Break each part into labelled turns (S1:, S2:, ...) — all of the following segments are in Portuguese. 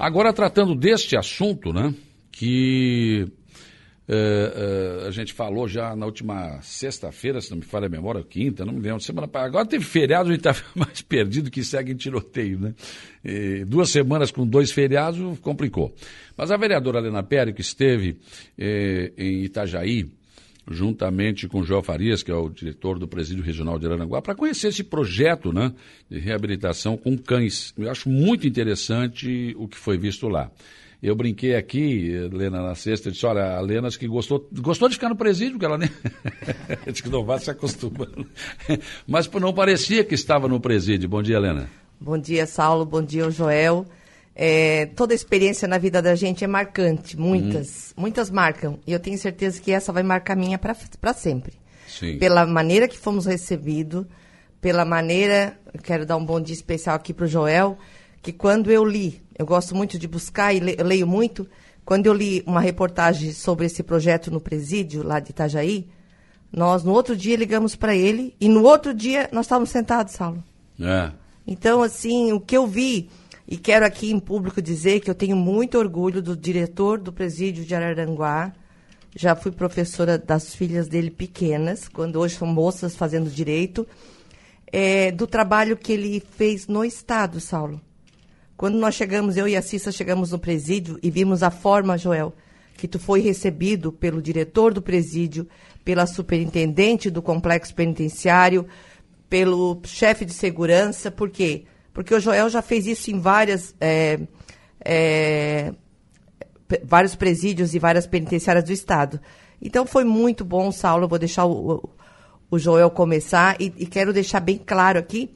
S1: Agora, tratando deste assunto, né, que é, é, a gente falou já na última sexta-feira, se não me falha a memória, quinta, não me lembro, semana Agora teve feriado, a gente está mais perdido que segue em tiroteio, né? E duas semanas com dois feriados complicou. Mas a vereadora Helena Pérez, que esteve é, em Itajaí, juntamente com o João Farias, que é o diretor do Presídio Regional de Aranguá, para conhecer esse projeto né, de reabilitação com cães. Eu acho muito interessante o que foi visto lá. Eu brinquei aqui, Lena, na sexta, disse, olha, a Lena que gostou, gostou de ficar no presídio, porque ela nem... disse que não vai se acostumando. Mas não parecia que estava no presídio. Bom dia, Helena.
S2: Bom dia, Saulo. Bom dia, Joel. É, toda experiência na vida da gente é marcante, muitas, hum. muitas marcam. E eu tenho certeza que essa vai marcar minha para sempre. Sim. Pela maneira que fomos recebidos, pela maneira, quero dar um bom dia especial aqui para o Joel, que quando eu li, eu gosto muito de buscar e le, eu leio muito, quando eu li uma reportagem sobre esse projeto no presídio lá de Itajaí, nós no outro dia ligamos para ele e no outro dia nós estávamos sentados, Saulo. É. Então, assim, o que eu vi e quero aqui em público dizer que eu tenho muito orgulho do diretor do presídio de Araranguá. Já fui professora das filhas dele pequenas, quando hoje são moças fazendo direito. É, do trabalho que ele fez no Estado, Saulo. Quando nós chegamos, eu e a Cissa chegamos no presídio e vimos a forma, Joel, que tu foi recebido pelo diretor do presídio, pela superintendente do complexo penitenciário, pelo chefe de segurança, por quê? Porque o Joel já fez isso em várias, é, é, vários presídios e várias penitenciárias do Estado. Então foi muito bom, Saulo. Eu vou deixar o, o Joel começar e, e, quero deixar bem claro aqui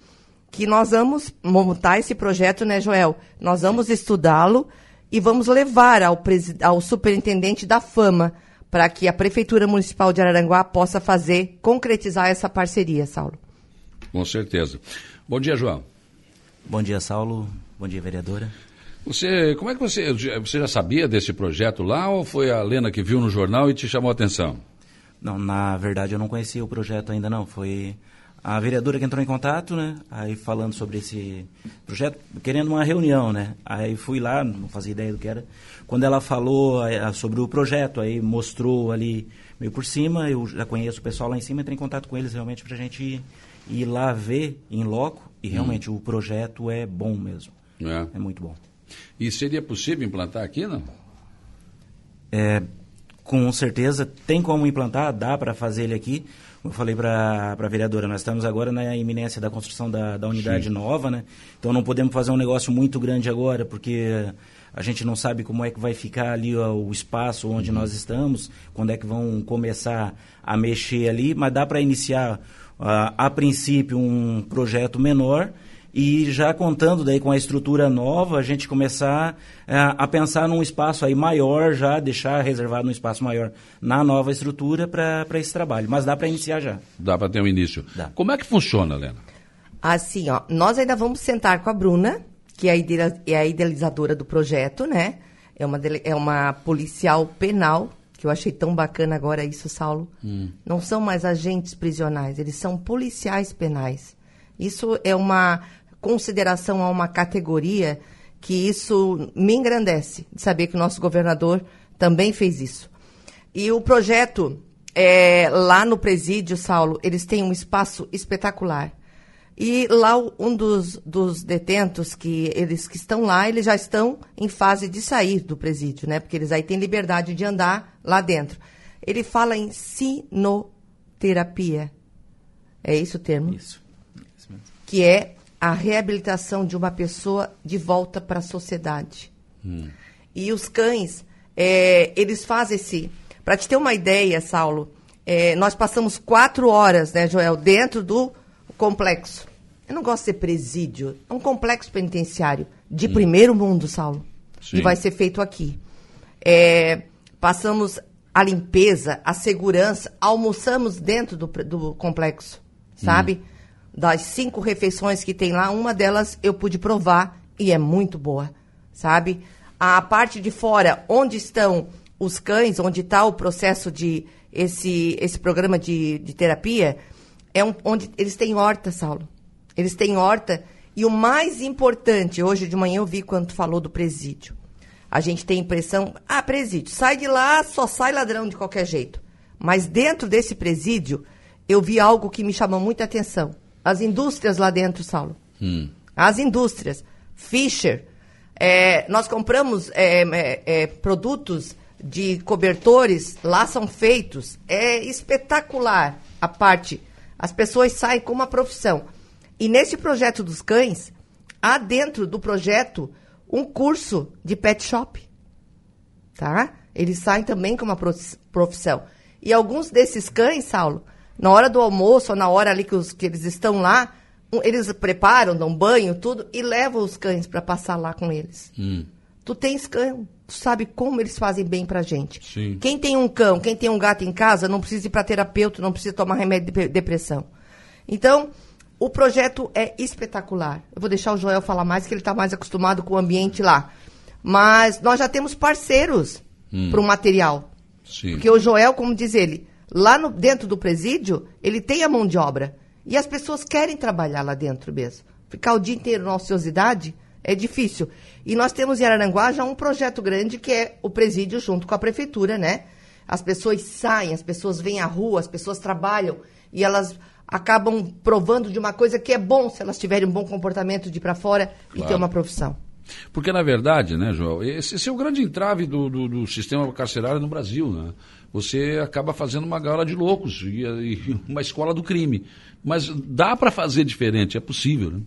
S2: que nós vamos montar esse projeto, né, Joel? Nós vamos estudá-lo e vamos levar ao, ao superintendente da Fama para que a Prefeitura Municipal de Araranguá possa fazer, concretizar essa parceria, Saulo.
S1: Com certeza. Bom dia, João.
S3: Bom dia, Saulo. Bom dia, vereadora.
S1: Você, como é que você, você já sabia desse projeto lá ou foi a Lena que viu no jornal e te chamou a atenção?
S3: Não, na verdade eu não conhecia o projeto ainda não. Foi a vereadora que entrou em contato, né? Aí falando sobre esse projeto, querendo uma reunião, né? Aí fui lá, não fazia ideia do que era. Quando ela falou sobre o projeto, aí mostrou ali meio por cima, eu já conheço o pessoal lá em cima, entrei em contato com eles realmente para a gente ir lá ver em loco e realmente hum. o projeto é bom mesmo. É. é muito bom.
S1: E seria possível implantar aqui, não?
S3: É, com certeza tem como implantar, dá para fazer ele aqui. Como eu falei para a vereadora, nós estamos agora na iminência da construção da, da unidade Sim. nova, né? Então não podemos fazer um negócio muito grande agora, porque a gente não sabe como é que vai ficar ali o espaço onde uhum. nós estamos, quando é que vão começar a mexer ali, mas dá para iniciar a princípio um projeto menor e já contando daí com a estrutura nova, a gente começar uh, a pensar num espaço aí maior, já deixar reservado um espaço maior na nova estrutura para esse trabalho. Mas dá para iniciar já.
S1: Dá para ter um início. Dá. Como é que funciona, Lena?
S2: Assim, ó, nós ainda vamos sentar com a Bruna, que é, é a idealizadora do projeto, né? É uma, é uma policial penal que eu achei tão bacana agora isso, Saulo. Hum. Não são mais agentes prisionais, eles são policiais penais. Isso é uma consideração a uma categoria que isso me engrandece, de saber que o nosso governador também fez isso. E o projeto, é, lá no presídio, Saulo, eles têm um espaço espetacular. E lá um dos, dos detentos que eles que estão lá, eles já estão em fase de sair do presídio, né? Porque eles aí têm liberdade de andar lá dentro. Ele fala em sinoterapia. É isso o termo?
S3: Isso. isso
S2: que é a reabilitação de uma pessoa de volta para a sociedade. Hum. E os cães, é, eles fazem esse. Para te ter uma ideia, Saulo, é, nós passamos quatro horas, né, Joel, dentro do complexo. Eu não gosto de ser presídio. É um complexo penitenciário de hum. primeiro mundo, Saulo. Sim. E vai ser feito aqui. É, passamos a limpeza, a segurança, almoçamos dentro do, do complexo, sabe? Hum. Das cinco refeições que tem lá, uma delas eu pude provar e é muito boa, sabe? A parte de fora, onde estão os cães, onde está o processo de esse, esse programa de, de terapia, é um, onde eles têm horta, Saulo. Eles têm horta E o mais importante, hoje de manhã eu vi quando tu falou do presídio. A gente tem a impressão, ah, presídio, sai de lá, só sai ladrão de qualquer jeito. Mas dentro desse presídio, eu vi algo que me chamou muita atenção. As indústrias lá dentro, Saulo. Hum. As indústrias. Fischer. É, nós compramos é, é, é produtos de cobertores, lá são feitos. É espetacular a parte. As pessoas saem com uma profissão. E nesse projeto dos cães, há dentro do projeto um curso de pet shop. Tá? Eles saem também com uma profissão. E alguns desses cães, Saulo, na hora do almoço, ou na hora ali que, os, que eles estão lá, eles preparam, dão banho, tudo, e levam os cães para passar lá com eles. Hum. Tu tens cão, tu sabe como eles fazem bem pra gente. Sim. Quem tem um cão, quem tem um gato em casa, não precisa ir para terapeuta, não precisa tomar remédio de depressão. Então, o projeto é espetacular. Eu vou deixar o Joel falar mais, que ele está mais acostumado com o ambiente lá. Mas nós já temos parceiros hum. para o material. Sim. Porque o Joel, como diz ele, lá no, dentro do presídio, ele tem a mão de obra. E as pessoas querem trabalhar lá dentro mesmo. Ficar o dia inteiro na ociosidade é difícil. E nós temos em Araranguá já um projeto grande que é o presídio junto com a prefeitura, né? As pessoas saem, as pessoas vêm à rua, as pessoas trabalham e elas acabam provando de uma coisa que é bom se elas tiverem um bom comportamento de ir para fora claro. e ter uma profissão.
S1: Porque, na verdade, né, João, esse, esse é o grande entrave do, do, do, sistema carcerário no Brasil. Né? Você acaba fazendo uma gala de loucos e, e uma escola do crime. Mas dá para fazer diferente, é possível. Né?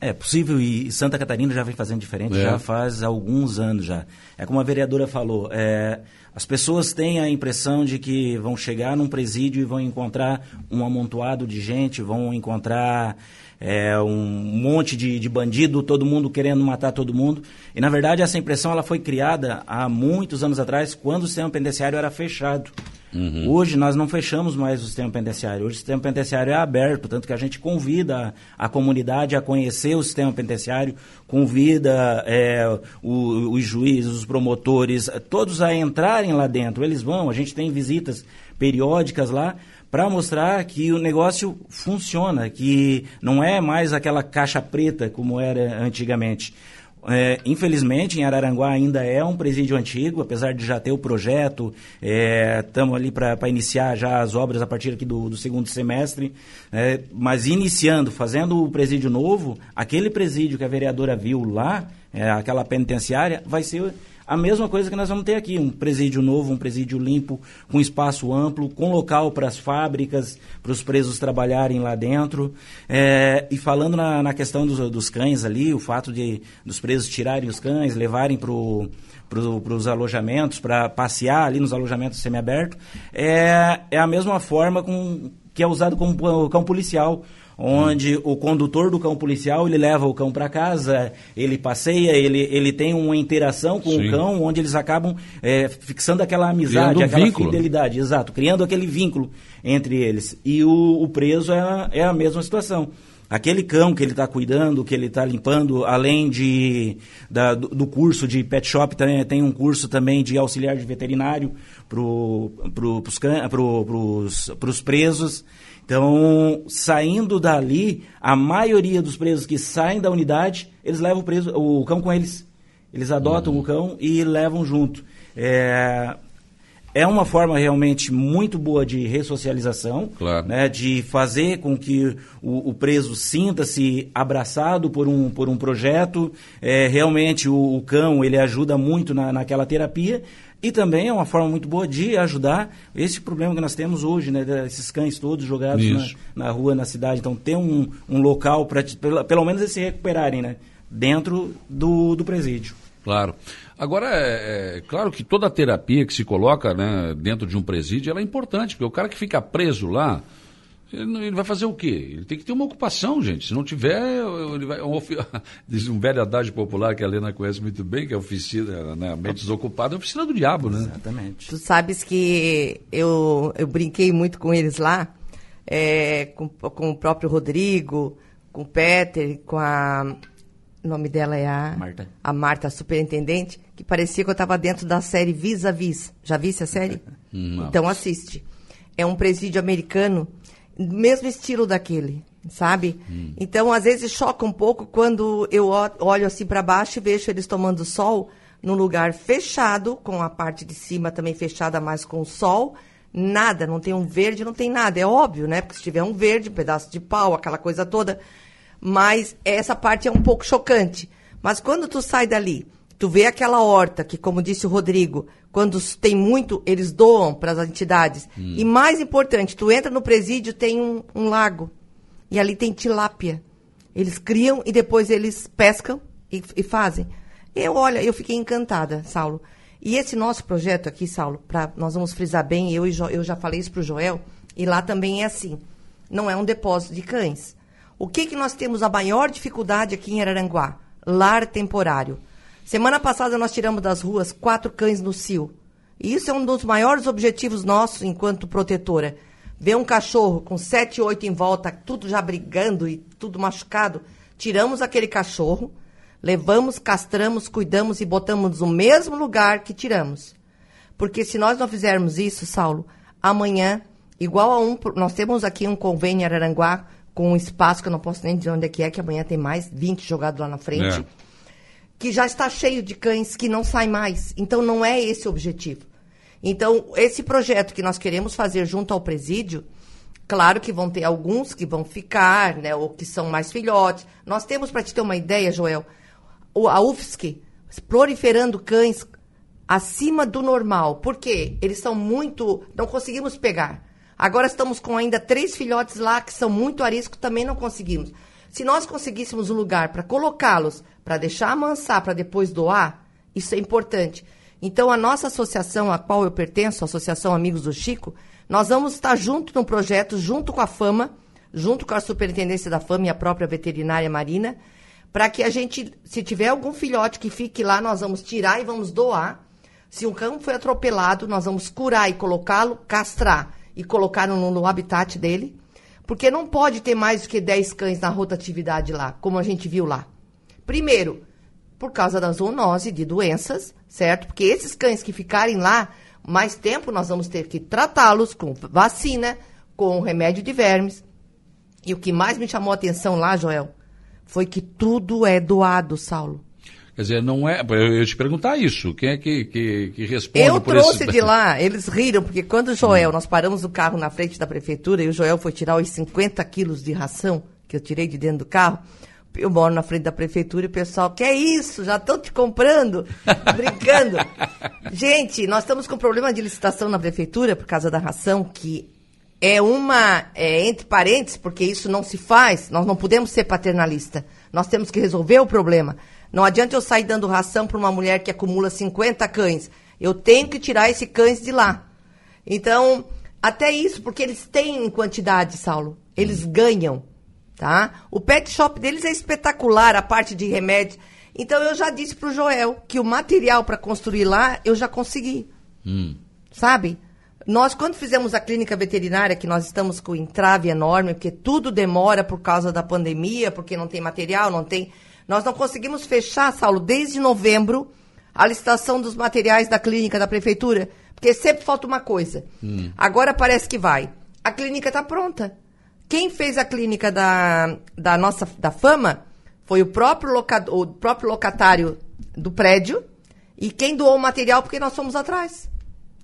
S3: É possível e Santa Catarina já vem fazendo diferente, é. já faz alguns anos já. É como a vereadora falou, é, as pessoas têm a impressão de que vão chegar num presídio e vão encontrar um amontoado de gente, vão encontrar é, um monte de, de bandido, todo mundo querendo matar todo mundo. E, na verdade, essa impressão ela foi criada há muitos anos atrás, quando o sistema penitenciário era fechado. Uhum. Hoje nós não fechamos mais o sistema penitenciário. Hoje o sistema penitenciário é aberto, tanto que a gente convida a, a comunidade a conhecer o sistema penitenciário, convida é, o, os juízes, os promotores, todos a entrarem lá dentro. Eles vão, a gente tem visitas periódicas lá para mostrar que o negócio funciona, que não é mais aquela caixa preta como era antigamente. É, infelizmente, em Araranguá ainda é um presídio antigo, apesar de já ter o projeto. Estamos é, ali para iniciar já as obras a partir aqui do, do segundo semestre. É, mas iniciando, fazendo o presídio novo, aquele presídio que a vereadora viu lá, é, aquela penitenciária, vai ser a mesma coisa que nós vamos ter aqui, um presídio novo, um presídio limpo, com espaço amplo, com local para as fábricas, para os presos trabalharem lá dentro. É, e falando na, na questão dos, dos, cães ali, o fato de dos presos tirarem os cães, levarem para os alojamentos, para passear ali nos alojamentos semiabertos, é, é a mesma forma com, que é usado como cão policial onde o condutor do cão policial ele leva o cão para casa, ele passeia, ele, ele tem uma interação com Sim. o cão, onde eles acabam é, fixando aquela amizade, aquela vínculo. fidelidade, exato, criando aquele vínculo entre eles. E o, o preso é a, é a mesma situação. Aquele cão que ele está cuidando, que ele está limpando, além de, da, do, do, curso de pet shop, tem, tem um curso também de auxiliar de veterinário para pro, pros, pros presos. Então, saindo dali, a maioria dos presos que saem da unidade, eles levam o, preso, o cão com eles. Eles adotam uhum. o cão e levam junto. É, é uma forma realmente muito boa de ressocialização, claro. né, de fazer com que o, o preso sinta-se abraçado por um, por um projeto. É, realmente o, o, cão ele ajuda muito na, naquela terapia e também é uma forma muito boa de ajudar esse problema que nós temos hoje, né? Esses cães todos jogados na, na, rua, na cidade. Então, ter um, um local para, pelo menos, eles se recuperarem, né? Dentro do, do presídio.
S1: Claro. Agora, é, é, claro que toda a terapia que se coloca né, dentro de um presídio é importante, porque o cara que fica preso lá, ele vai fazer o quê? Ele tem que ter uma ocupação, gente. Se não tiver, ele vai. Um, diz um velho adágio popular que a Helena conhece muito bem, que é a oficina, né? A mente desocupada é a oficina do diabo, né?
S2: Exatamente. Tu sabes que eu, eu brinquei muito com eles lá, é, com, com o próprio Rodrigo, com o Peter, com a. O nome dela é a Marta. A Marta, a superintendente, que parecia que eu estava dentro da série Vis a Vis. Já visse a série? Não. Então assiste. É um presídio americano mesmo estilo daquele. sabe? Hum. Então, às vezes choca um pouco quando eu olho assim para baixo e vejo eles tomando sol num lugar fechado, com a parte de cima também fechada, mas com sol. Nada, não tem um verde, não tem nada. É óbvio, né? Porque se tiver um verde, um pedaço de pau, aquela coisa toda. Mas essa parte é um pouco chocante. Mas quando tu sai dali, tu vê aquela horta, que como disse o Rodrigo, quando tem muito, eles doam para as entidades. Hum. E mais importante, tu entra no presídio, tem um, um lago. E ali tem tilápia. Eles criam e depois eles pescam e, e fazem. Eu, olha, eu fiquei encantada, Saulo. E esse nosso projeto aqui, Saulo, pra, nós vamos frisar bem, eu, jo, eu já falei isso para o Joel, e lá também é assim. Não é um depósito de cães. O que, que nós temos a maior dificuldade aqui em Araranguá? Lar temporário. Semana passada nós tiramos das ruas quatro cães no cio. E isso é um dos maiores objetivos nossos enquanto protetora ver um cachorro com sete, oito em volta, tudo já brigando e tudo machucado, tiramos aquele cachorro, levamos, castramos, cuidamos e botamos no mesmo lugar que tiramos. Porque se nós não fizermos isso, Saulo, amanhã, igual a um. Nós temos aqui um convênio em Araranguá com um espaço que eu não posso nem dizer onde é que é, que amanhã tem mais 20 jogados lá na frente. É. Que já está cheio de cães que não saem mais. Então não é esse o objetivo. Então, esse projeto que nós queremos fazer junto ao presídio, claro que vão ter alguns que vão ficar, né, ou que são mais filhotes. Nós temos, para te ter uma ideia, Joel, a UFSC proliferando cães acima do normal. Por quê? Eles são muito. Não conseguimos pegar. Agora estamos com ainda três filhotes lá que são muito arisco, também não conseguimos. Se nós conseguíssemos um lugar para colocá-los, para deixar amansar, para depois doar, isso é importante. Então, a nossa associação, a qual eu pertenço, a Associação Amigos do Chico, nós vamos estar junto no projeto, junto com a Fama, junto com a Superintendência da Fama e a própria veterinária Marina, para que a gente, se tiver algum filhote que fique lá, nós vamos tirar e vamos doar. Se um cão foi atropelado, nós vamos curar e colocá-lo, castrar e colocar no, no habitat dele. Porque não pode ter mais do que 10 cães na rotatividade lá, como a gente viu lá. Primeiro, por causa da zoonose de doenças, certo? Porque esses cães que ficarem lá mais tempo, nós vamos ter que tratá-los com vacina, com remédio de vermes. E o que mais me chamou a atenção lá, Joel, foi que tudo é doado, Saulo.
S1: Quer dizer, não é. Eu ia te perguntar isso. Quem é que, que, que responde
S2: Eu por trouxe esse... de lá, eles riram, porque quando o Joel, hum. nós paramos o carro na frente da prefeitura e o Joel foi tirar os 50 quilos de ração que eu tirei de dentro do carro eu moro na frente da prefeitura e o pessoal, que é isso? Já estão te comprando? Brincando. Gente, nós estamos com problema de licitação na prefeitura por causa da ração, que é uma, é, entre parênteses, porque isso não se faz, nós não podemos ser paternalista. Nós temos que resolver o problema. Não adianta eu sair dando ração para uma mulher que acumula 50 cães. Eu tenho que tirar esse cães de lá. Então, até isso, porque eles têm em quantidade, Saulo. Eles ganham tá? O pet shop deles é espetacular, a parte de remédios. Então eu já disse pro Joel que o material para construir lá eu já consegui. Hum. Sabe? Nós, quando fizemos a clínica veterinária, que nós estamos com entrave enorme, porque tudo demora por causa da pandemia, porque não tem material, não tem. Nós não conseguimos fechar, Saulo, desde novembro, a licitação dos materiais da clínica da prefeitura. Porque sempre falta uma coisa. Hum. Agora parece que vai. A clínica está pronta. Quem fez a clínica da, da nossa da fama foi o próprio, loca, o próprio locatário do prédio e quem doou o material porque nós fomos atrás.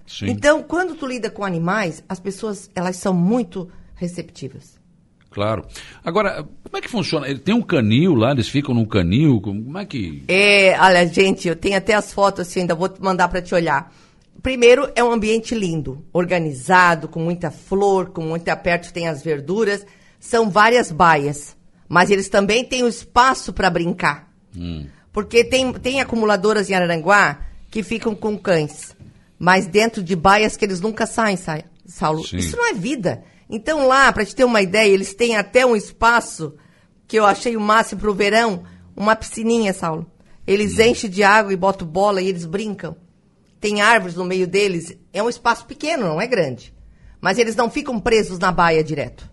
S2: Sim. Então, quando tu lida com animais, as pessoas elas são muito receptivas.
S1: Claro. Agora, como é que funciona? Ele tem um canil lá, eles ficam num canil, como é que...
S2: É, olha, gente, eu tenho até as fotos assim, ainda vou mandar para te olhar. Primeiro, é um ambiente lindo, organizado, com muita flor, com muito perto tem as verduras. São várias baias, mas eles também têm o espaço para brincar. Hum. Porque tem, tem acumuladoras em Araranguá que ficam com cães, mas dentro de baias que eles nunca saem, sai, Saulo. Sim. Isso não é vida. Então lá, para te ter uma ideia, eles têm até um espaço que eu achei o máximo para o verão, uma piscininha, Saulo. Eles hum. enchem de água e botam bola e eles brincam tem árvores no meio deles, é um espaço pequeno, não é grande. Mas eles não ficam presos na baia direto.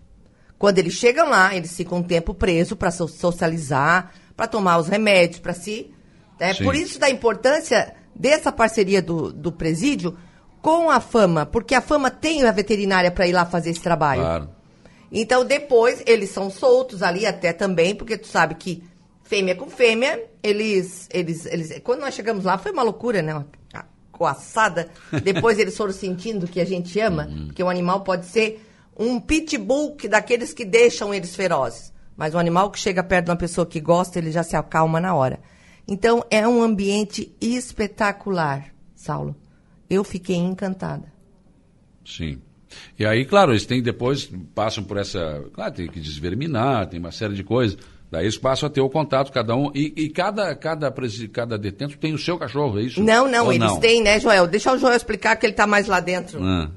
S2: Quando eles chegam lá, eles ficam um tempo presos para socializar, para tomar os remédios, para si. Né? Por isso da importância dessa parceria do, do presídio com a Fama, porque a Fama tem a veterinária para ir lá fazer esse trabalho. Claro. Então, depois, eles são soltos ali até também, porque tu sabe que fêmea com fêmea, eles, eles, eles... Quando nós chegamos lá, foi uma loucura, né? Uma coaçada. Depois eles foram sentindo que a gente ama, uhum. porque o animal pode ser um pitbull que, daqueles que deixam eles ferozes. Mas o animal que chega perto de uma pessoa que gosta, ele já se acalma na hora. Então, é um ambiente espetacular, Saulo. Eu fiquei encantada.
S1: Sim. E aí, claro, eles têm depois, passam por essa. Claro, tem que desverminar, tem uma série de coisas. Daí eles passam a ter o contato, cada um. E, e cada, cada, cada detento tem o seu cachorro, é isso?
S2: Não, não, Ou eles não? têm, né, Joel? Deixa o Joel explicar que ele está mais lá dentro. Ah.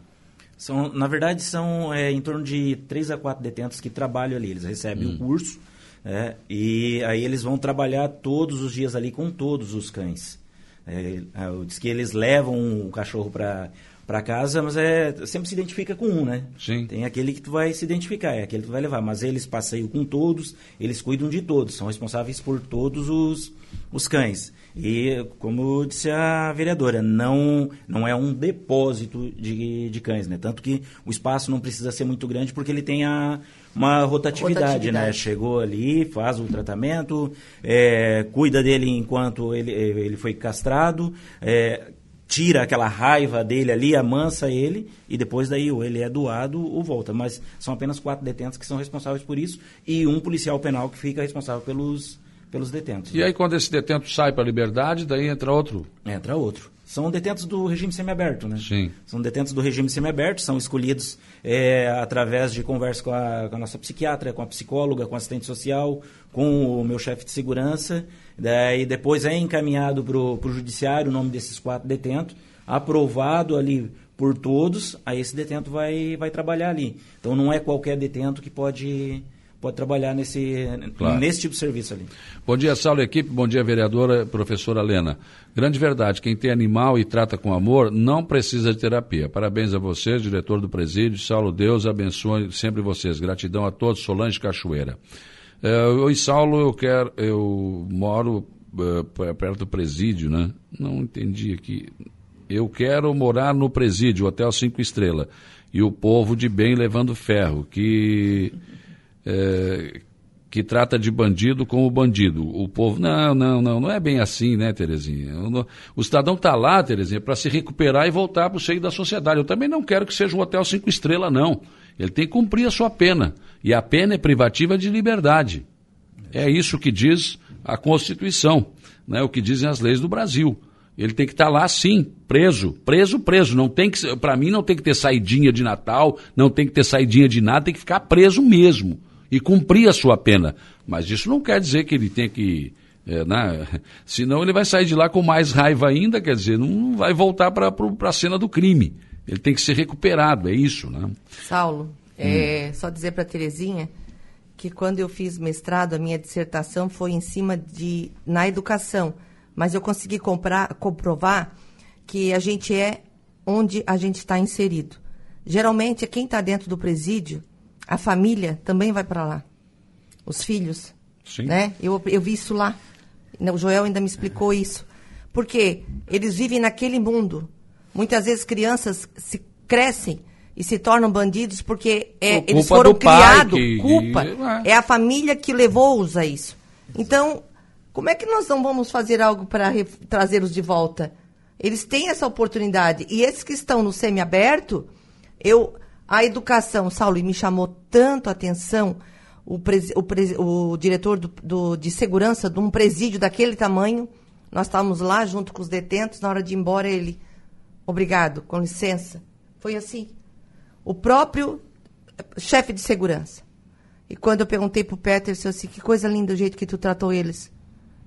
S3: São, na verdade, são é, em torno de três a quatro detentos que trabalham ali. Eles recebem hum. um curso é, e aí eles vão trabalhar todos os dias ali com todos os cães. É, é diz que eles levam o cachorro para para casa, mas é sempre se identifica com um, né?
S1: Sim.
S3: Tem aquele que tu vai se identificar, é aquele que tu vai levar, mas eles passeiam com todos, eles cuidam de todos, são responsáveis por todos os, os cães. E, como disse a vereadora, não, não é um depósito de, de cães, né? Tanto que o espaço não precisa ser muito grande porque ele tem a, uma rotatividade, né? rotatividade, né? Chegou ali, faz o tratamento, é, cuida dele enquanto ele, ele foi castrado, é, tira aquela raiva dele ali, amansa ele e depois daí ou ele é doado ou volta. Mas são apenas quatro detentos que são responsáveis por isso e um policial penal que fica responsável pelos pelos detentos.
S1: E aí quando esse detento sai para a liberdade, daí entra outro?
S3: Entra outro. São detentos do regime semiaberto, né?
S1: Sim.
S3: São detentos do regime semiaberto, são escolhidos é, através de conversa com a, com a, nossa psiquiatra, com a psicóloga, com a assistente social, com o meu chefe de segurança. Daí depois é encaminhado para o judiciário o nome desses quatro detentos, aprovado ali por todos, aí esse detento vai, vai trabalhar ali. Então não é qualquer detento que pode pode trabalhar nesse, claro. nesse tipo de serviço ali.
S1: Bom dia, Saulo equipe. Bom dia, vereadora, professora Lena. Grande verdade, quem tem animal e trata com amor não precisa de terapia. Parabéns a vocês, diretor do presídio. Saulo, Deus abençoe sempre vocês. Gratidão a todos. Solange Cachoeira. É, Oi, Saulo, eu quero. Eu moro uh, perto do presídio, né? Não entendi aqui. Eu quero morar no presídio, Hotel Cinco Estrelas. E o povo de bem levando ferro, que é, que trata de bandido como bandido. O povo, não, não, não, não é bem assim, né, Terezinha? O cidadão está lá, Terezinha, para se recuperar e voltar para o seio da sociedade. Eu também não quero que seja um hotel cinco estrelas, não. Ele tem que cumprir a sua pena. E a pena é privativa de liberdade. É isso que diz a Constituição, né, o que dizem as leis do Brasil. Ele tem que estar tá lá, sim, preso, preso, preso. Não tem que, para mim, não tem que ter saidinha de Natal, não tem que ter saidinha de nada, tem que ficar preso mesmo e cumprir a sua pena. Mas isso não quer dizer que ele tem que. É, né? Senão ele vai sair de lá com mais raiva ainda, quer dizer, não vai voltar para a cena do crime. Ele tem que ser recuperado, é isso, né?
S2: Saulo, é, hum. só dizer para Terezinha que quando eu fiz mestrado, a minha dissertação foi em cima de na educação, mas eu consegui comprar, comprovar que a gente é onde a gente está inserido. Geralmente, quem está dentro do presídio a família também vai para lá. Os filhos. Sim. Né? Eu, eu vi isso lá. O Joel ainda me explicou isso. Porque eles vivem naquele mundo. Muitas vezes crianças se crescem e se tornam bandidos porque é, eles foram criados. Que... Culpa. É. é a família que levou-os a isso. Então, como é que nós não vamos fazer algo para trazê-los de volta? Eles têm essa oportunidade. E esses que estão no semiaberto, eu a educação, Saulo, e me chamou tanto a atenção o, o, o diretor do, do, de segurança de um presídio daquele tamanho. Nós estávamos lá junto com os detentos, na hora de ir embora, ele. Obrigado, com licença. Foi assim. O próprio chefe de segurança. E quando eu perguntei para o Peter, ele disse assim: que coisa linda o jeito que tu tratou eles.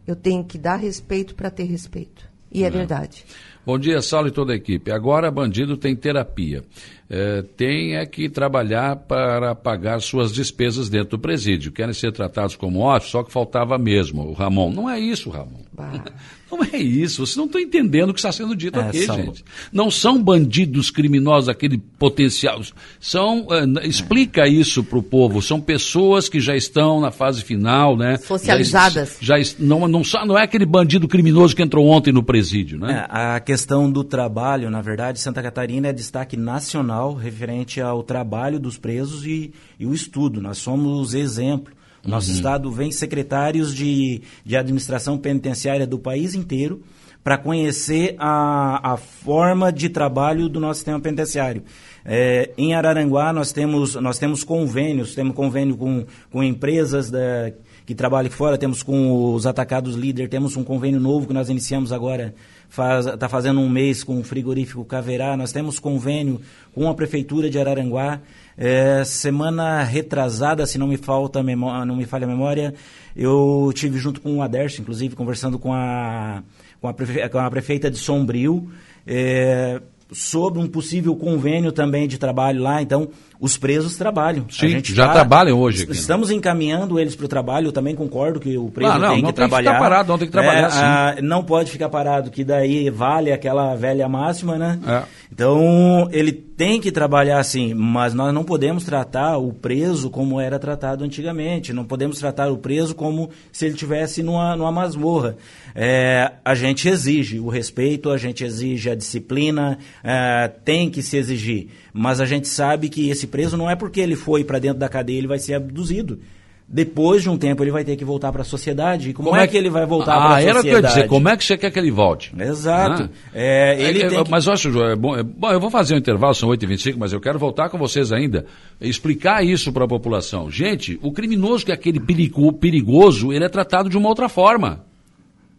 S2: Eu tenho que dar respeito para ter respeito. E é, é verdade.
S1: Bom dia, Saulo e toda a equipe. Agora, bandido tem terapia é, tem é que trabalhar para pagar suas despesas dentro do presídio. Querem ser tratados como ótimos, só que faltava mesmo, o Ramon. Não é isso, Ramon. Bah. Não é isso. Vocês não estão entendendo o que está sendo dito é, aqui, são... gente. Não são bandidos criminosos, aquele potencial. São, uh, explica é. isso para o povo. São pessoas que já estão na fase final, né?
S2: Socializadas.
S1: Já, já não, não, não é aquele bandido criminoso que entrou ontem no presídio, né?
S3: É, a questão questão do trabalho, na verdade, Santa Catarina é destaque nacional referente ao trabalho dos presos e, e o estudo. Nós somos exemplo. Nosso uhum. estado vem secretários de, de administração penitenciária do país inteiro para conhecer a, a forma de trabalho do nosso sistema penitenciário. É, em Araranguá nós temos, nós temos convênios, temos convênio com, com empresas da, que trabalham fora, temos com os atacados líder, temos um convênio novo que nós iniciamos agora está faz, fazendo um mês com o frigorífico Caverá, nós temos convênio com a Prefeitura de Araranguá. É, semana retrasada, se não me falta não me falha a memória, eu tive junto com o Aderso, inclusive, conversando com a, com a, prefe, com a prefeita de Sombrio, é, sobre um possível convênio também de trabalho lá. Então, os presos trabalham.
S1: Sim, já tá, trabalham hoje. Aqui,
S3: né? estamos né? encaminhando eles para o trabalho. Eu também concordo que o preso
S1: ah, não,
S3: tem
S1: não
S3: que tem trabalhar.
S1: Ficar parado, não tem que trabalhar. É,
S3: a, não pode ficar parado, que daí vale aquela velha máxima, né? É. Então, ele tem que trabalhar assim, mas nós não podemos tratar o preso como era tratado antigamente. Não podemos tratar o preso como se ele tivesse numa, numa masmorra. É, a gente exige o respeito, a gente exige a disciplina, é, tem que se exigir. Mas a gente sabe que esse preso não é porque ele foi para dentro da cadeia ele vai ser abduzido depois de um tempo ele vai ter que voltar para a sociedade. Como, como é, é que ele vai voltar ah, para a sociedade? Ah, era o que eu ia dizer.
S1: Como é que você quer que ele volte?
S3: Exato. Né? É, ele é,
S1: é, que... Mas, acho, é bom, é bom, eu vou fazer um intervalo, são 8h25, mas eu quero voltar com vocês ainda, explicar isso para a população. Gente, o criminoso que é aquele perigo, perigoso, ele é tratado de uma outra forma.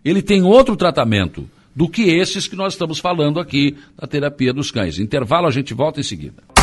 S1: Ele tem outro tratamento do que esses que nós estamos falando aqui da terapia dos cães. Intervalo, a gente volta em seguida.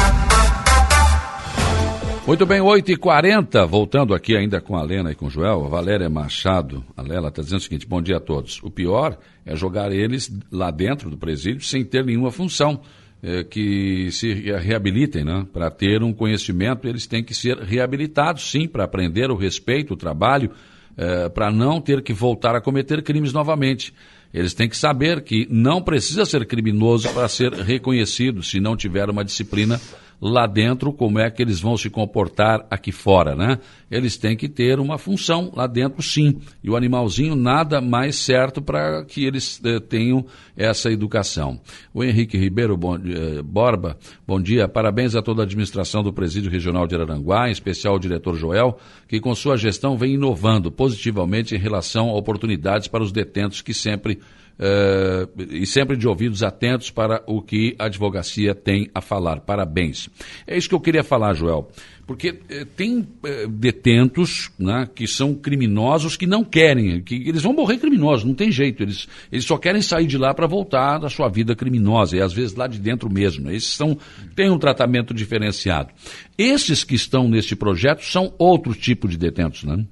S1: Muito bem, 8h40, voltando aqui ainda com a Lena e com o Joel, a Valéria Machado, a Lela está dizendo o seguinte, bom dia a todos. O pior é jogar eles lá dentro do presídio sem ter nenhuma função, é, que se reabilitem, né? Para ter um conhecimento, eles têm que ser reabilitados, sim, para aprender o respeito, o trabalho, é, para não ter que voltar a cometer crimes novamente. Eles têm que saber que não precisa ser criminoso para ser reconhecido se não tiver uma disciplina lá dentro como é que eles vão se comportar aqui fora, né? Eles têm que ter uma função lá dentro, sim. E o animalzinho nada mais certo para que eles eh, tenham essa educação. O Henrique Ribeiro bom, eh, Borba, bom dia. Parabéns a toda a administração do Presídio Regional de Araranguá, em especial o diretor Joel, que com sua gestão vem inovando positivamente em relação a oportunidades para os detentos que sempre Uh, e sempre de ouvidos atentos para o que a advocacia tem a falar. Parabéns. É isso que eu queria falar, Joel. Porque uh, tem uh, detentos né, que são criminosos que não querem, que eles vão morrer criminosos, não tem jeito. Eles, eles só querem sair de lá para voltar da sua vida criminosa, e às vezes lá de dentro mesmo. Esses são, têm um tratamento diferenciado. Esses que estão neste projeto são outro tipo de detentos, né?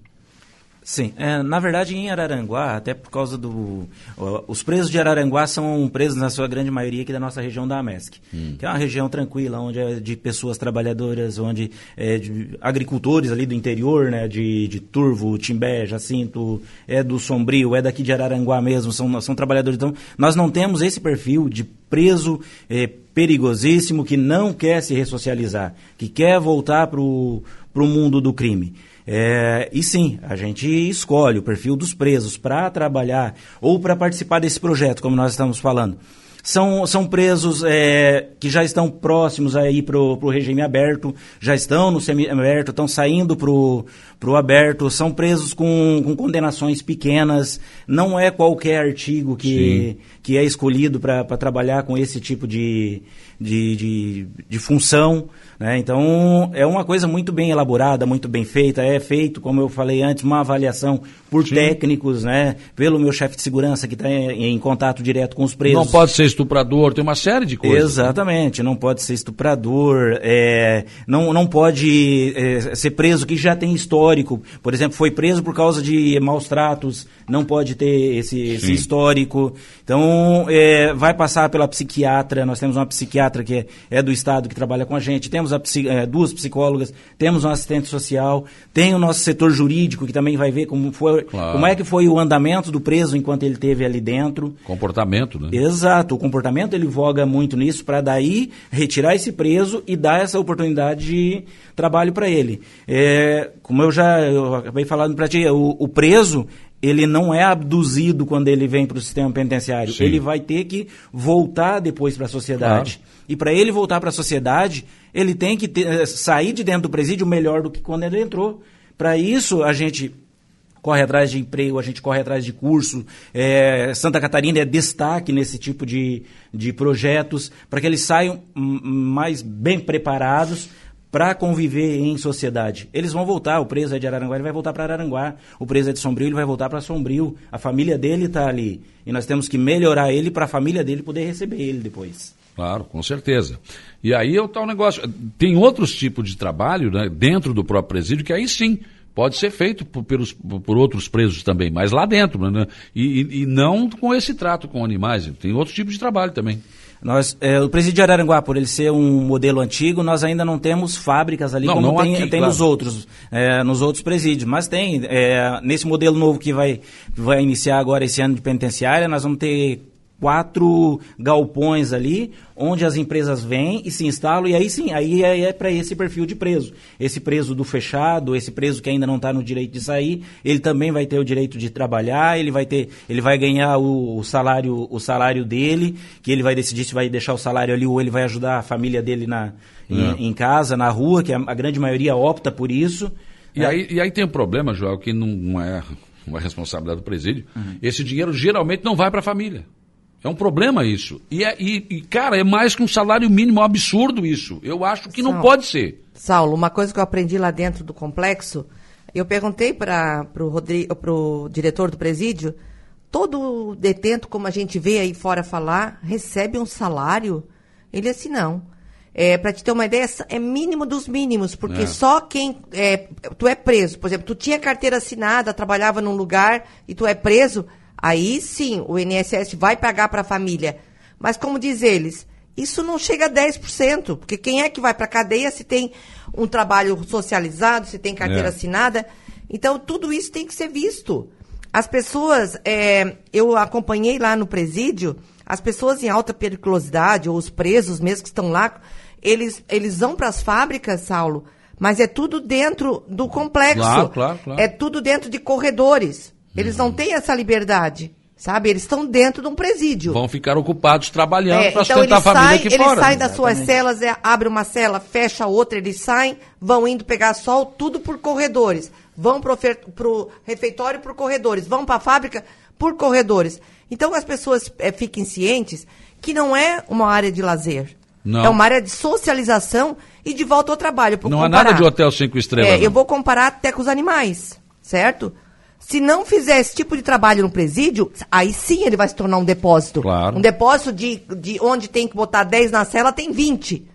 S3: Sim, é, na verdade em Araranguá, até por causa do... os presos de Araranguá são presos na sua grande maioria aqui da nossa região da AMESC, hum. que é uma região tranquila, onde é de pessoas trabalhadoras, onde é de agricultores ali do interior, né, de, de Turvo, Timbé, Jacinto, é do Sombrio, é daqui de Araranguá mesmo, são, são trabalhadores. Então, nós não temos esse perfil de preso é, perigosíssimo que não quer se ressocializar, que quer voltar para o mundo do crime. É, e sim, a gente escolhe o perfil dos presos para trabalhar ou para participar desse projeto, como nós estamos falando. São, são presos é, que já estão próximos aí para o regime aberto, já estão no semi-aberto, estão saindo para o aberto, são presos com, com condenações pequenas, não é qualquer artigo que, que é escolhido para trabalhar com esse tipo de, de, de, de função. Né? Então, é uma coisa muito bem elaborada, muito bem feita. É feito, como eu falei antes, uma avaliação por Sim. técnicos, né? pelo meu chefe de segurança que está em, em, contato direto com os presos.
S1: Não pode ser estuprador, tem uma série de coisas.
S3: Exatamente, não pode ser estuprador, é, não, não pode é, ser preso que já tem histórico. Por exemplo, foi preso por causa de maus tratos, não pode ter esse, esse histórico. Então, é, vai passar pela psiquiatra, nós temos uma psiquiatra que é, é do Estado que trabalha com a gente, temos temos é, duas psicólogas, temos um assistente social, tem o nosso setor jurídico que também vai ver como, foi, claro. como é que foi o andamento do preso enquanto ele teve ali dentro.
S1: Comportamento, né?
S3: Exato, o comportamento ele voga muito nisso para daí retirar esse preso e dar essa oportunidade de trabalho para ele. É, como eu já eu acabei falando para ti, o, o preso ele não é abduzido quando ele vem para o sistema penitenciário. Sim. Ele vai ter que voltar depois para a sociedade. Claro. E para ele voltar para a sociedade, ele tem que ter, eh, sair de dentro do presídio melhor do que quando ele entrou. Para isso, a gente corre atrás de emprego, a gente corre atrás de curso. É, Santa Catarina é destaque nesse tipo de, de projetos, para que eles saiam mais bem preparados para conviver em sociedade. Eles vão voltar, o preso é de Araranguá, ele vai voltar para Araranguá. O preso é de Sombrio, ele vai voltar para Sombrio. A família dele está ali. E nós temos que melhorar ele para a família dele poder receber ele depois.
S1: Claro, com certeza. E aí é o tal negócio. Tem outros tipos de trabalho né, dentro do próprio presídio que aí sim pode ser feito por, pelos, por outros presos também, mas lá dentro, né? E, e, não com esse trato com animais. Tem outros tipos de trabalho também.
S3: Nós, é, o presídio de Araranguá, por ele ser um modelo antigo, nós ainda não temos fábricas ali
S1: não,
S3: como
S1: não
S3: tem,
S1: aqui,
S3: tem
S1: claro.
S3: nos outros, é, nos outros presídios. Mas tem, é, nesse modelo novo que vai, vai iniciar agora esse ano de penitenciária, nós vamos ter quatro galpões ali, onde as empresas vêm e se instalam, e aí sim, aí é, é para esse perfil de preso. Esse preso do fechado, esse preso que ainda não está no direito de sair, ele também vai ter o direito de trabalhar, ele vai ter, ele vai ganhar o, o salário, o salário dele, que ele vai decidir se vai deixar o salário ali ou ele vai ajudar a família dele na, em, é. em casa, na rua, que a, a, grande maioria opta por isso.
S1: E, é. aí, e aí tem um problema, Joel, que não é uma responsabilidade do presídio. Uhum. Esse dinheiro geralmente não vai para a família. É um problema isso. E, é, e, e, cara, é mais que um salário mínimo, é um absurdo isso. Eu acho que Saulo, não pode ser.
S2: Saulo, uma coisa que eu aprendi lá dentro do complexo, eu perguntei para o diretor do presídio, todo detento, como a gente vê aí fora falar, recebe um salário? Ele disse, não. É, para te ter uma ideia, é mínimo dos mínimos, porque é. só quem. É, tu é preso, por exemplo, tu tinha carteira assinada, trabalhava num lugar e tu é preso, Aí sim, o INSS vai pagar para a família. Mas como diz eles, isso não chega a 10%, porque quem é que vai para a cadeia se tem um trabalho socializado, se tem carteira é. assinada? Então, tudo isso tem que ser visto. As pessoas, é, eu acompanhei lá no presídio, as pessoas em alta periculosidade, ou os presos mesmo que estão lá, eles, eles vão para as fábricas, Saulo, mas é tudo dentro do complexo.
S1: Claro, claro, claro.
S2: É tudo dentro de corredores. Eles não têm essa liberdade. Sabe? Eles estão dentro de um presídio.
S1: Vão ficar ocupados trabalhando é, para então sustentar a família saem, aqui
S2: eles
S1: fora.
S2: Eles saem das suas celas, é, abre uma cela, fecha outra, eles saem, vão indo pegar sol, tudo por corredores. Vão para o refeitório por corredores. Vão para a fábrica por corredores. Então as pessoas é, fiquem cientes que não é uma área de lazer. Não. É uma área de socialização e de volta ao trabalho.
S1: Não comparar. há nada de hotel cinco estrelas.
S2: É, eu vou comparar até com os animais, certo? Se não fizer esse tipo de trabalho no presídio, aí sim ele vai se tornar um depósito.
S1: Claro.
S2: Um depósito de, de onde tem que botar 10 na cela, tem 20.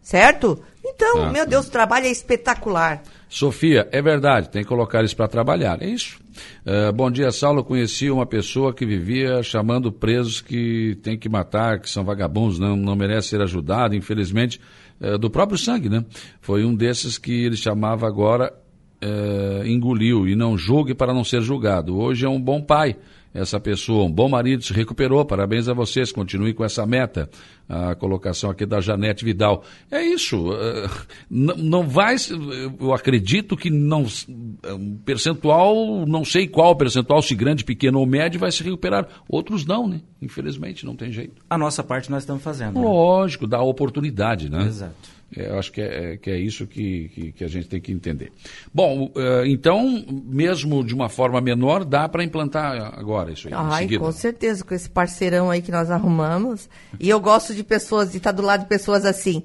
S2: Certo? Então, ah, meu Deus, o trabalho é espetacular.
S1: Sofia, é verdade, tem que colocar eles para trabalhar. É isso. Uh, bom dia, Saulo. Conheci uma pessoa que vivia chamando presos que tem que matar, que são vagabundos, não, não merece ser ajudado, infelizmente, uh, do próprio sangue, né? Foi um desses que ele chamava agora é, engoliu e não julgue para não ser julgado. Hoje é um bom pai, essa pessoa, um bom marido, se recuperou. Parabéns a vocês, continue com essa meta. A colocação aqui da Janete Vidal. É isso. Uh, não, não vai. Eu acredito que não. Um percentual, não sei qual percentual, se grande, pequeno ou médio, vai se recuperar. Outros não, né? Infelizmente, não tem jeito.
S3: A nossa parte nós estamos fazendo.
S1: Né? Lógico, dá oportunidade, né?
S3: Exato.
S1: É, eu acho que é, que é isso que, que, que, a gente tem que entender. Bom, uh, então, mesmo de uma forma menor, dá para implantar agora isso aí.
S2: Ai, com certeza, com esse parceirão aí que nós arrumamos. E eu gosto de pessoas, de estar do lado de pessoas assim,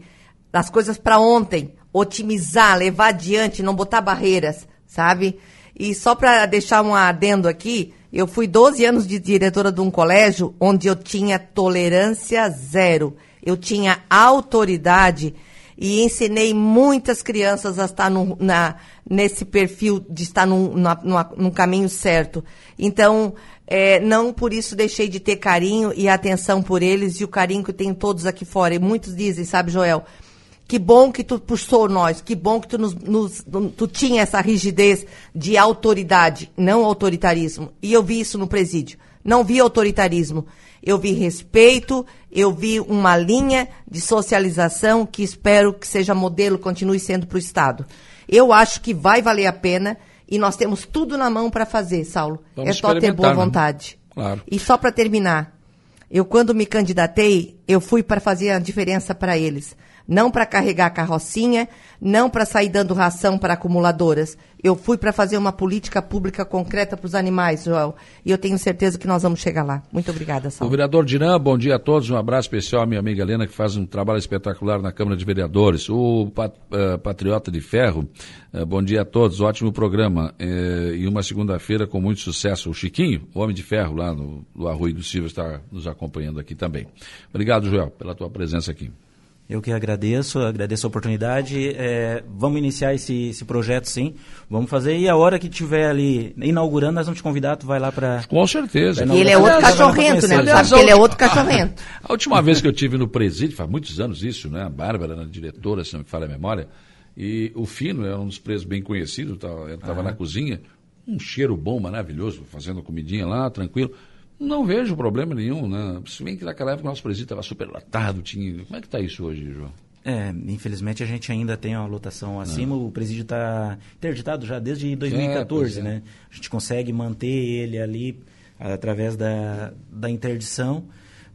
S2: das coisas para ontem, otimizar, levar adiante, não botar barreiras, sabe? E só para deixar um adendo aqui, eu fui 12 anos de diretora de um colégio onde eu tinha tolerância zero. Eu tinha autoridade e ensinei muitas crianças a estar na, nesse perfil de estar num, na, num caminho certo. Então, é, não por isso deixei de ter carinho e atenção por eles e o carinho que tem todos aqui fora. E muitos dizem, sabe, Joel, que bom que tu puxou nós, que bom que tu, nos, nos, tu tinha essa rigidez de autoridade, não autoritarismo. E eu vi isso no presídio. Não vi autoritarismo. Eu vi respeito, eu vi uma linha de socialização que espero que seja modelo, continue sendo para o Estado. Eu acho que vai valer a pena E nós temos tudo na mão para fazer, Saulo. Vamos é só ter boa né? vontade.
S1: Claro.
S2: E só para terminar, eu quando me candidatei, eu fui para fazer a diferença para eles não para carregar carrocinha, não para sair dando ração para acumuladoras. Eu fui para fazer uma política pública concreta para os animais, Joel. E eu tenho certeza que nós vamos chegar lá. Muito obrigada, Saulo.
S1: O vereador Dirã, bom dia a todos. Um abraço especial à minha amiga Helena, que faz um trabalho espetacular na Câmara de Vereadores. O pat, uh, Patriota de Ferro, uh, bom dia a todos. Ótimo programa. Uh, e uma segunda-feira com muito sucesso. O Chiquinho, o Homem de Ferro, lá no, no Arroio do Silva, está nos acompanhando aqui também. Obrigado, Joel, pela tua presença aqui.
S3: Eu que agradeço, agradeço a oportunidade. É, vamos iniciar esse, esse projeto, sim. Vamos fazer. E a hora que tiver ali inaugurando, nós vamos te convidar. Tu vai lá para.
S1: Com certeza.
S2: E ele é outro cachorrento, né? Aliás, ele é outro cachorrento.
S1: A última vez que eu tive no presídio, faz muitos anos isso, né? A Bárbara, a diretora, se não me falha a memória. E o Fino era um dos presos bem conhecidos, estava na cozinha. Um cheiro bom, maravilhoso, fazendo comidinha lá, tranquilo. Não vejo problema nenhum, né? Se bem que naquela época o nosso presídio estava super lotado, tinha... Como é que está isso hoje, João?
S3: É, infelizmente a gente ainda tem uma lotação acima, o presídio está interditado já desde 2014, é, é. né? A gente consegue manter ele ali através da, da interdição,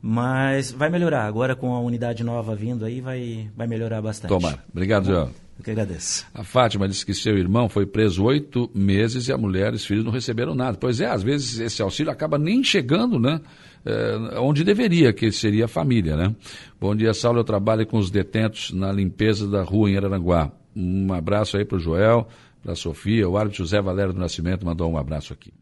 S3: mas vai melhorar. Agora com a unidade nova vindo aí, vai, vai melhorar bastante.
S1: Tomara. Obrigado, João.
S3: Eu que agradeço.
S1: A Fátima disse que seu irmão foi preso oito meses e a mulher e os filhos não receberam nada. Pois é, às vezes esse auxílio acaba nem chegando, né? É, onde deveria, que seria a família, né? Bom dia, Saulo. Eu trabalho com os detentos na limpeza da rua em Araranguá. Um abraço aí para o Joel, para a Sofia. O árbitro José Valério do Nascimento mandou um abraço aqui.